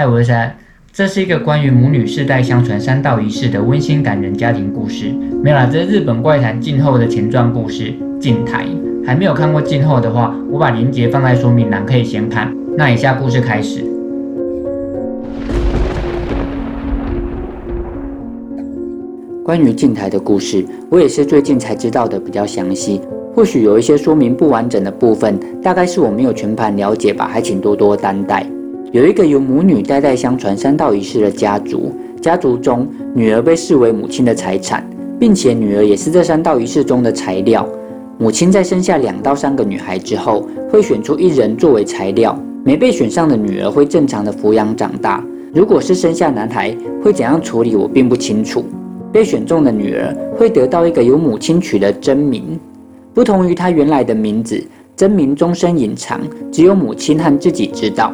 嗨，我是山，这是一个关于母女世代相传三道仪式的温馨感人家庭故事。没有啦，这是日本怪谈静候的前传故事《镜台》。还没有看过静候的话，我把链接放在说明栏，可以先看。那以下故事开始。关于镜台的故事，我也是最近才知道的比较详细。或许有一些说明不完整的部分，大概是我没有全盘了解吧，还请多多担待。有一个由母女代代相传三道仪式的家族，家族中女儿被视为母亲的财产，并且女儿也是这三道仪式中的材料。母亲在生下两到三个女孩之后，会选出一人作为材料，没被选上的女儿会正常的抚养长大。如果是生下男孩，会怎样处理我并不清楚。被选中的女儿会得到一个由母亲取的真名。不同于她原来的名字，真名终身隐藏，只有母亲和自己知道。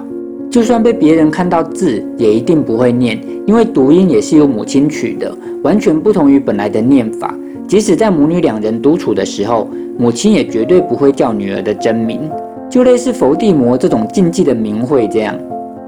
就算被别人看到字，也一定不会念，因为读音也是由母亲取的，完全不同于本来的念法。即使在母女两人独处的时候，母亲也绝对不会叫女儿的真名，就类似佛地魔这种禁忌的名讳这样。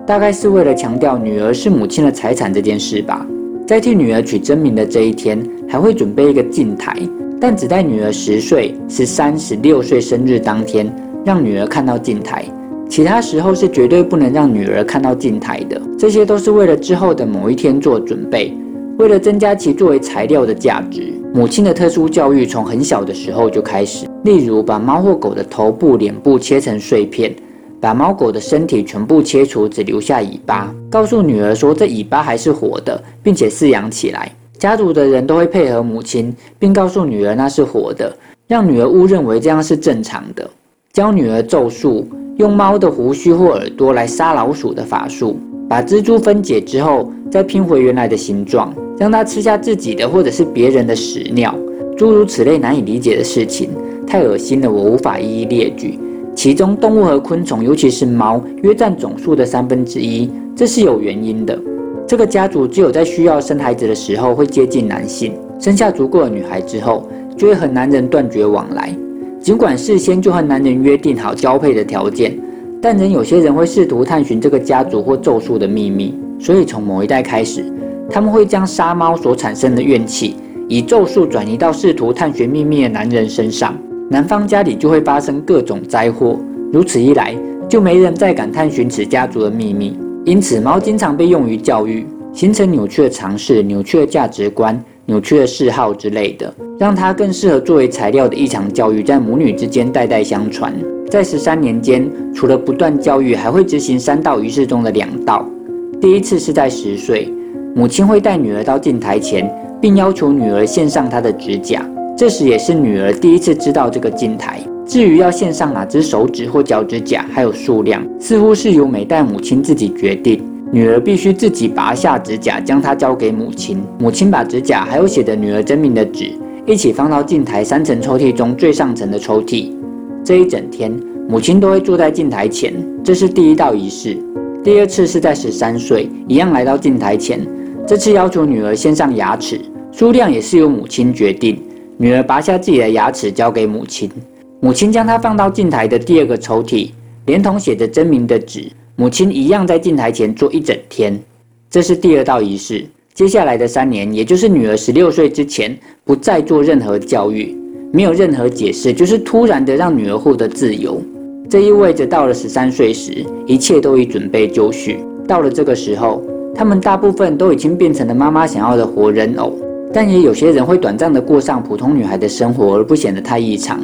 大概是为了强调女儿是母亲的财产这件事吧。在替女儿取真名的这一天，还会准备一个镜台。但只在女儿十岁、十三、十六岁生日当天，让女儿看到镜台，其他时候是绝对不能让女儿看到镜台的。这些都是为了之后的某一天做准备，为了增加其作为材料的价值。母亲的特殊教育从很小的时候就开始，例如把猫或狗的头部、脸部切成碎片，把猫狗的身体全部切除，只留下尾巴，告诉女儿说这尾巴还是活的，并且饲养起来。家族的人都会配合母亲，并告诉女儿那是活的，让女儿误认为这样是正常的。教女儿咒术，用猫的胡须或耳朵来杀老鼠的法术，把蜘蛛分解之后再拼回原来的形状，让它吃下自己的或者是别人的屎尿，诸如此类难以理解的事情，太恶心了，我无法一一列举。其中动物和昆虫，尤其是猫，约占总数的三分之一，这是有原因的。这个家族只有在需要生孩子的时候会接近男性，生下足够的女孩之后，就会和男人断绝往来。尽管事先就和男人约定好交配的条件，但仍有些人会试图探寻这个家族或咒术的秘密。所以从某一代开始，他们会将杀猫所产生的怨气，以咒术转移到试图探寻秘密的男人身上。男方家里就会发生各种灾祸。如此一来，就没人再敢探寻此家族的秘密。因此，猫经常被用于教育，形成扭曲的常识、扭曲的价值观、扭曲的嗜好之类的，让它更适合作为材料的异常教育，在母女之间代代相传。在十三年间，除了不断教育，还会执行三道仪式中的两道。第一次是在十岁，母亲会带女儿到镜台前，并要求女儿献上她的指甲。这时也是女儿第一次知道这个镜台。至于要献上哪只手指或脚趾甲，还有数量，似乎是由每代母亲自己决定。女儿必须自己拔下指甲，将它交给母亲。母亲把指甲还有写着女儿真名的纸一起放到镜台三层抽屉中最上层的抽屉。这一整天，母亲都会坐在镜台前。这是第一道仪式。第二次是在十三岁，一样来到镜台前。这次要求女儿先上牙齿，数量也是由母亲决定。女儿拔下自己的牙齿，交给母亲。母亲将它放到镜台的第二个抽屉，连同写着真名的纸。母亲一样在镜台前坐一整天。这是第二道仪式。接下来的三年，也就是女儿十六岁之前，不再做任何教育，没有任何解释，就是突然的让女儿获得自由。这意味着到了十三岁时，一切都已准备就绪。到了这个时候，他们大部分都已经变成了妈妈想要的活人偶，但也有些人会短暂的过上普通女孩的生活，而不显得太异常。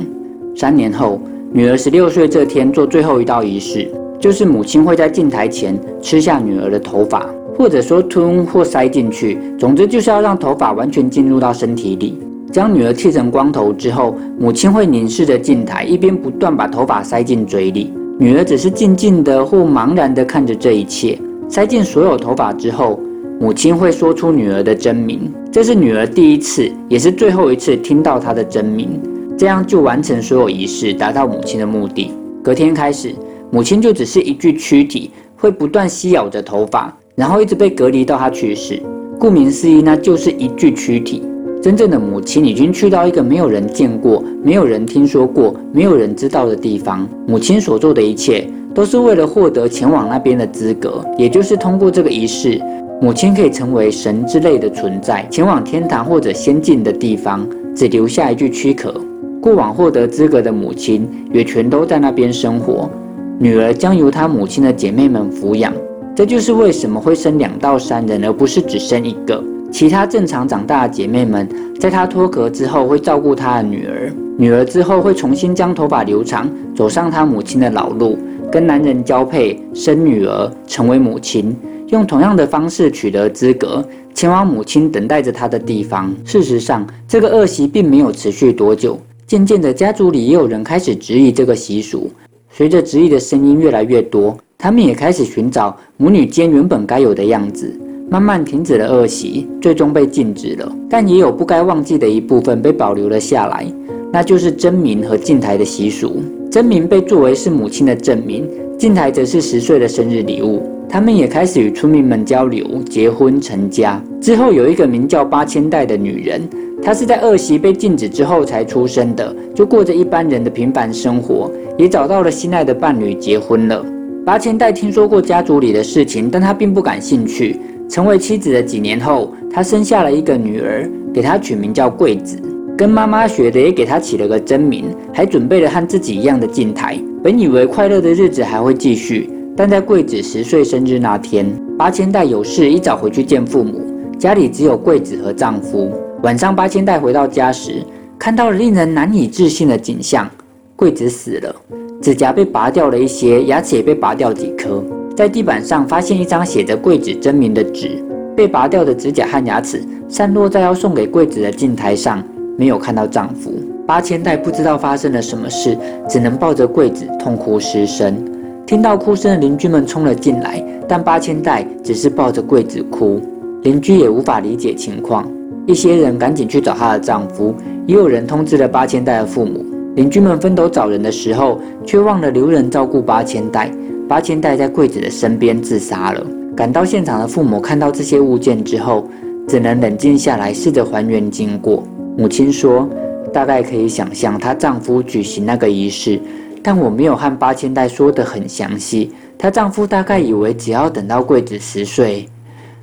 三年后，女儿十六岁这天做最后一道仪式，就是母亲会在镜台前吃下女儿的头发，或者说吞或塞进去，总之就是要让头发完全进入到身体里。将女儿剃成光头之后，母亲会凝视着镜台，一边不断把头发塞进嘴里。女儿只是静静的或茫然的看着这一切。塞进所有头发之后，母亲会说出女儿的真名，这是女儿第一次，也是最后一次听到她的真名。这样就完成所有仪式，达到母亲的目的。隔天开始，母亲就只是一具躯体，会不断吸咬着头发，然后一直被隔离到她去世。顾名思义，那就是一具躯体。真正的母亲已经去到一个没有人见过、没有人听说过、没有人知道的地方。母亲所做的一切，都是为了获得前往那边的资格，也就是通过这个仪式，母亲可以成为神之类的存在，前往天堂或者仙境的地方，只留下一具躯壳。过往获得资格的母亲也全都在那边生活，女儿将由她母亲的姐妹们抚养。这就是为什么会生两到三人，而不是只生一个。其他正常长大的姐妹们，在她脱壳之后会照顾她的女儿，女儿之后会重新将头发留长，走上她母亲的老路，跟男人交配，生女儿，成为母亲，用同样的方式取得资格，前往母亲等待着她的地方。事实上，这个恶习并没有持续多久，渐渐的，家族里也有人开始质疑这个习俗。随着质疑的声音越来越多，他们也开始寻找母女间原本该有的样子。慢慢停止了恶习，最终被禁止了。但也有不该忘记的一部分被保留了下来，那就是真名和进台的习俗。真名被作为是母亲的证明，进台则是十岁的生日礼物。他们也开始与村民们交流，结婚成家。之后有一个名叫八千代的女人，她是在恶习被禁止之后才出生的，就过着一般人的平凡生活，也找到了心爱的伴侣，结婚了。八千代听说过家族里的事情，但她并不感兴趣。成为妻子的几年后，他生下了一个女儿，给她取名叫桂子，跟妈妈学的，也给她起了个真名，还准备了和自己一样的镜台。本以为快乐的日子还会继续，但在桂子十岁生日那天，八千代有事一早回去见父母，家里只有桂子和丈夫。晚上，八千代回到家时，看到了令人难以置信的景象：柜子死了，指甲被拔掉了一些，牙齿也被拔掉几颗。在地板上发现一张写着柜子真名的纸，被拔掉的指甲和牙齿散落在要送给柜子的镜台上，没有看到丈夫。八千代不知道发生了什么事，只能抱着贵子痛哭失声。听到哭声的邻居们冲了进来，但八千代只是抱着贵子哭，邻居也无法理解情况。一些人赶紧去找她的丈夫，也有人通知了八千代的父母。邻居们分头找人的时候，却忘了留人照顾八千代。八千代在柜子的身边自杀了。赶到现场的父母看到这些物件之后，只能冷静下来，试着还原经过。母亲说：“大概可以想象她丈夫举行那个仪式，但我没有和八千代说得很详细。她丈夫大概以为只要等到柜子十岁，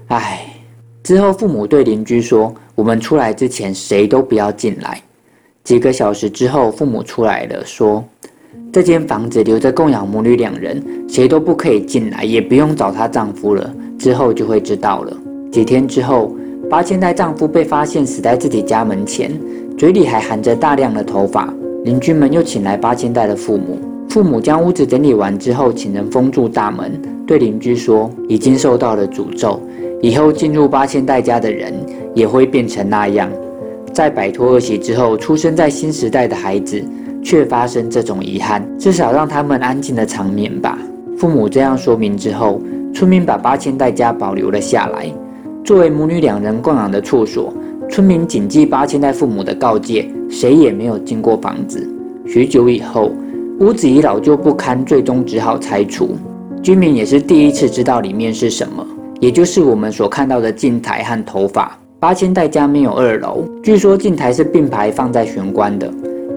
唉。”之后父母对邻居说：“我们出来之前，谁都不要进来。”几个小时之后，父母出来了，说。这间房子留着供养母女两人，谁都不可以进来，也不用找她丈夫了。之后就会知道了。几天之后，八千代丈夫被发现死在自己家门前，嘴里还含着大量的头发。邻居们又请来八千代的父母，父母将屋子整理完之后，请人封住大门，对邻居说：“已经受到了诅咒，以后进入八千代家的人也会变成那样。”在摆脱恶习之后，出生在新时代的孩子。却发生这种遗憾，至少让他们安静的长眠吧。父母这样说明之后，村民把八千代家保留了下来，作为母女两人供养的处所。村民谨记八千代父母的告诫，谁也没有进过房子。许久以后，屋子已老旧不堪，最终只好拆除。居民也是第一次知道里面是什么，也就是我们所看到的镜台和头发。八千代家没有二楼，据说镜台是并排放在玄关的。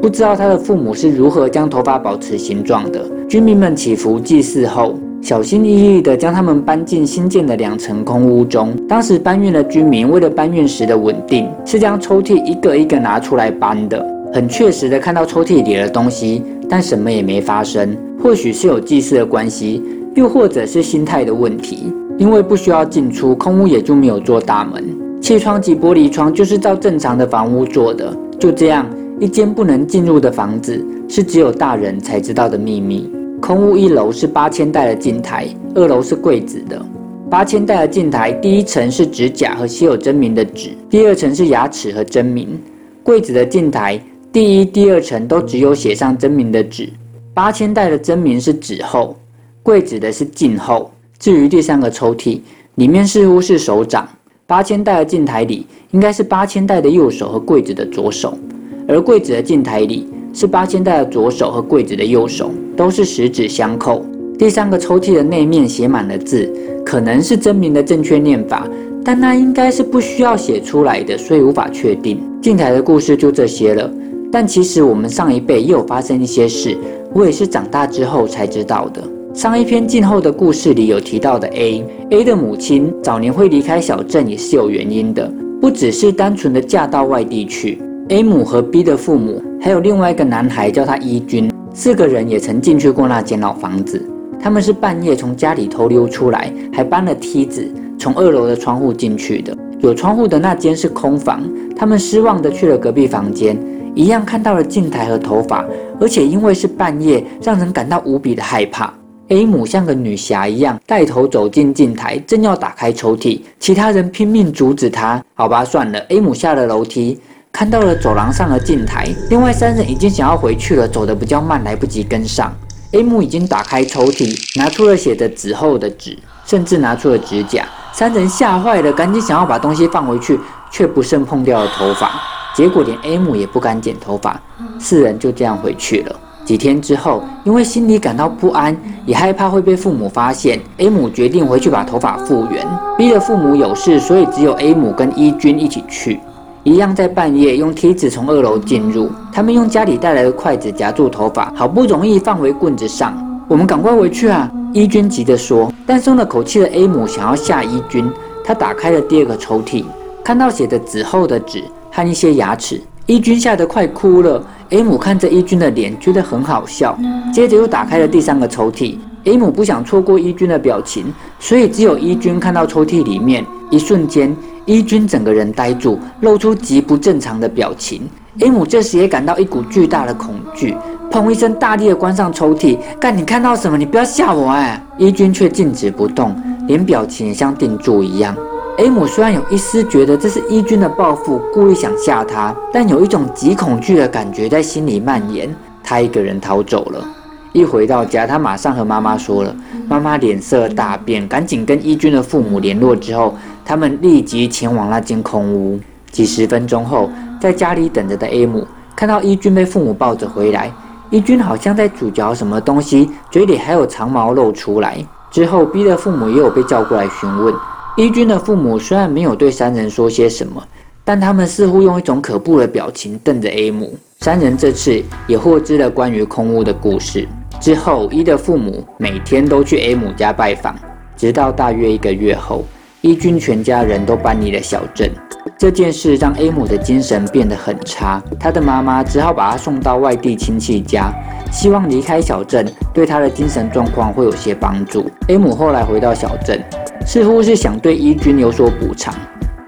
不知道他的父母是如何将头发保持形状的。居民们祈福祭祀后，小心翼翼地将他们搬进新建的两层空屋中。当时搬运的居民为了搬运时的稳定，是将抽屉一个一个拿出来搬的。很确实地看到抽屉里的东西，但什么也没发生。或许是有祭祀的关系，又或者是心态的问题。因为不需要进出，空屋也就没有做大门，气窗及玻璃窗就是照正常的房屋做的。就这样。一间不能进入的房子，是只有大人才知道的秘密。空屋一楼是八千代的镜台，二楼是柜子的。八千代的镜台，第一层是指甲和写有真名的纸，第二层是牙齿和真名。柜子的镜台，第一、第二层都只有写上真名的纸。八千代的真名是指后，柜子的是镜后。至于第三个抽屉，里面似乎是手掌。八千代的镜台里，应该是八千代的右手和柜子的左手。而柜子的镜台里是八千代的左手和柜子的右手，都是十指相扣。第三个抽屉的内面写满了字，可能是真名的正确念法，但那应该是不需要写出来的，所以无法确定。镜台的故事就这些了。但其实我们上一辈也有发生一些事，我也是长大之后才知道的。上一篇静候的故事里有提到的 A，A 的母亲早年会离开小镇也是有原因的，不只是单纯的嫁到外地去。A 母和 B 的父母，还有另外一个男孩叫他伊军，四个人也曾进去过那间老房子。他们是半夜从家里偷溜出来，还搬了梯子从二楼的窗户进去的。有窗户的那间是空房，他们失望地去了隔壁房间，一样看到了镜台和头发，而且因为是半夜，让人感到无比的害怕。A 母像个女侠一样带头走进镜台，正要打开抽屉，其他人拼命阻止她。好吧，算了。A 母下了楼梯，看到了走廊上的镜台，另外三人已经想要回去了，走得比较慢，来不及跟上。A 母已经打开抽屉，拿出了写着纸后的纸，甚至拿出了指甲。三人吓坏了，赶紧想要把东西放回去，却不慎碰掉了头发。结果连 A 母也不敢剪头发，四人就这样回去了。几天之后，因为心里感到不安，也害怕会被父母发现，A 母决定回去把头发复原。B 的父母有事，所以只有 A 母跟伊军一起去，一样在半夜用梯子从二楼进入。他们用家里带来的筷子夹住头发，好不容易放回棍子上。我们赶快回去啊！伊军急着说。但松了口气的 A 母想要吓伊军，他打开了第二个抽屉，看到写着纸后的纸和一些牙齿。伊军吓得快哭了，A 母看着伊军的脸，觉得很好笑。接着又打开了第三个抽屉，A 母不想错过伊军的表情，所以只有伊军看到抽屉里面。一瞬间，伊军整个人呆住，露出极不正常的表情。A 母这时也感到一股巨大的恐惧，砰一声，大力的关上抽屉。干，你看到什么？你不要吓我哎！伊军却静止不动，连表情也像定住一样。A 母虽然有一丝觉得这是伊军的报复，故意想吓他，但有一种极恐惧的感觉在心里蔓延。他一个人逃走了。一回到家，他马上和妈妈说了。妈妈脸色大变，赶紧跟伊军的父母联络。之后，他们立即前往那间空屋。几十分钟后，在家里等着的 A 母看到伊军被父母抱着回来，伊军好像在咀嚼什么东西，嘴里还有长毛露出来。之后，B 的父母也有被叫过来询问。伊军的父母虽然没有对三人说些什么，但他们似乎用一种可怖的表情瞪着 A 母。三人这次也获知了关于空屋的故事。之后，伊的父母每天都去 A 母家拜访，直到大约一个月后，伊军全家人都搬离了小镇。这件事让 A 母的精神变得很差，他的妈妈只好把他送到外地亲戚家，希望离开小镇对他的精神状况会有些帮助。A 母后来回到小镇。似乎是想对伊军有所补偿，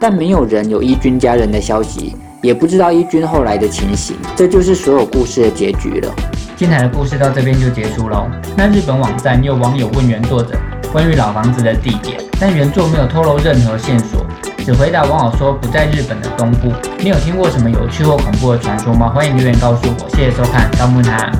但没有人有伊军家人的消息，也不知道伊军后来的情形。这就是所有故事的结局了。精彩的故事到这边就结束喽。那日本网站有网友问原作者关于老房子的地点，但原作没有透露任何线索，只回答网友说不在日本的东部。你有听过什么有趣或恐怖的传说吗？欢迎留言告诉我。谢谢收看，盗木谈。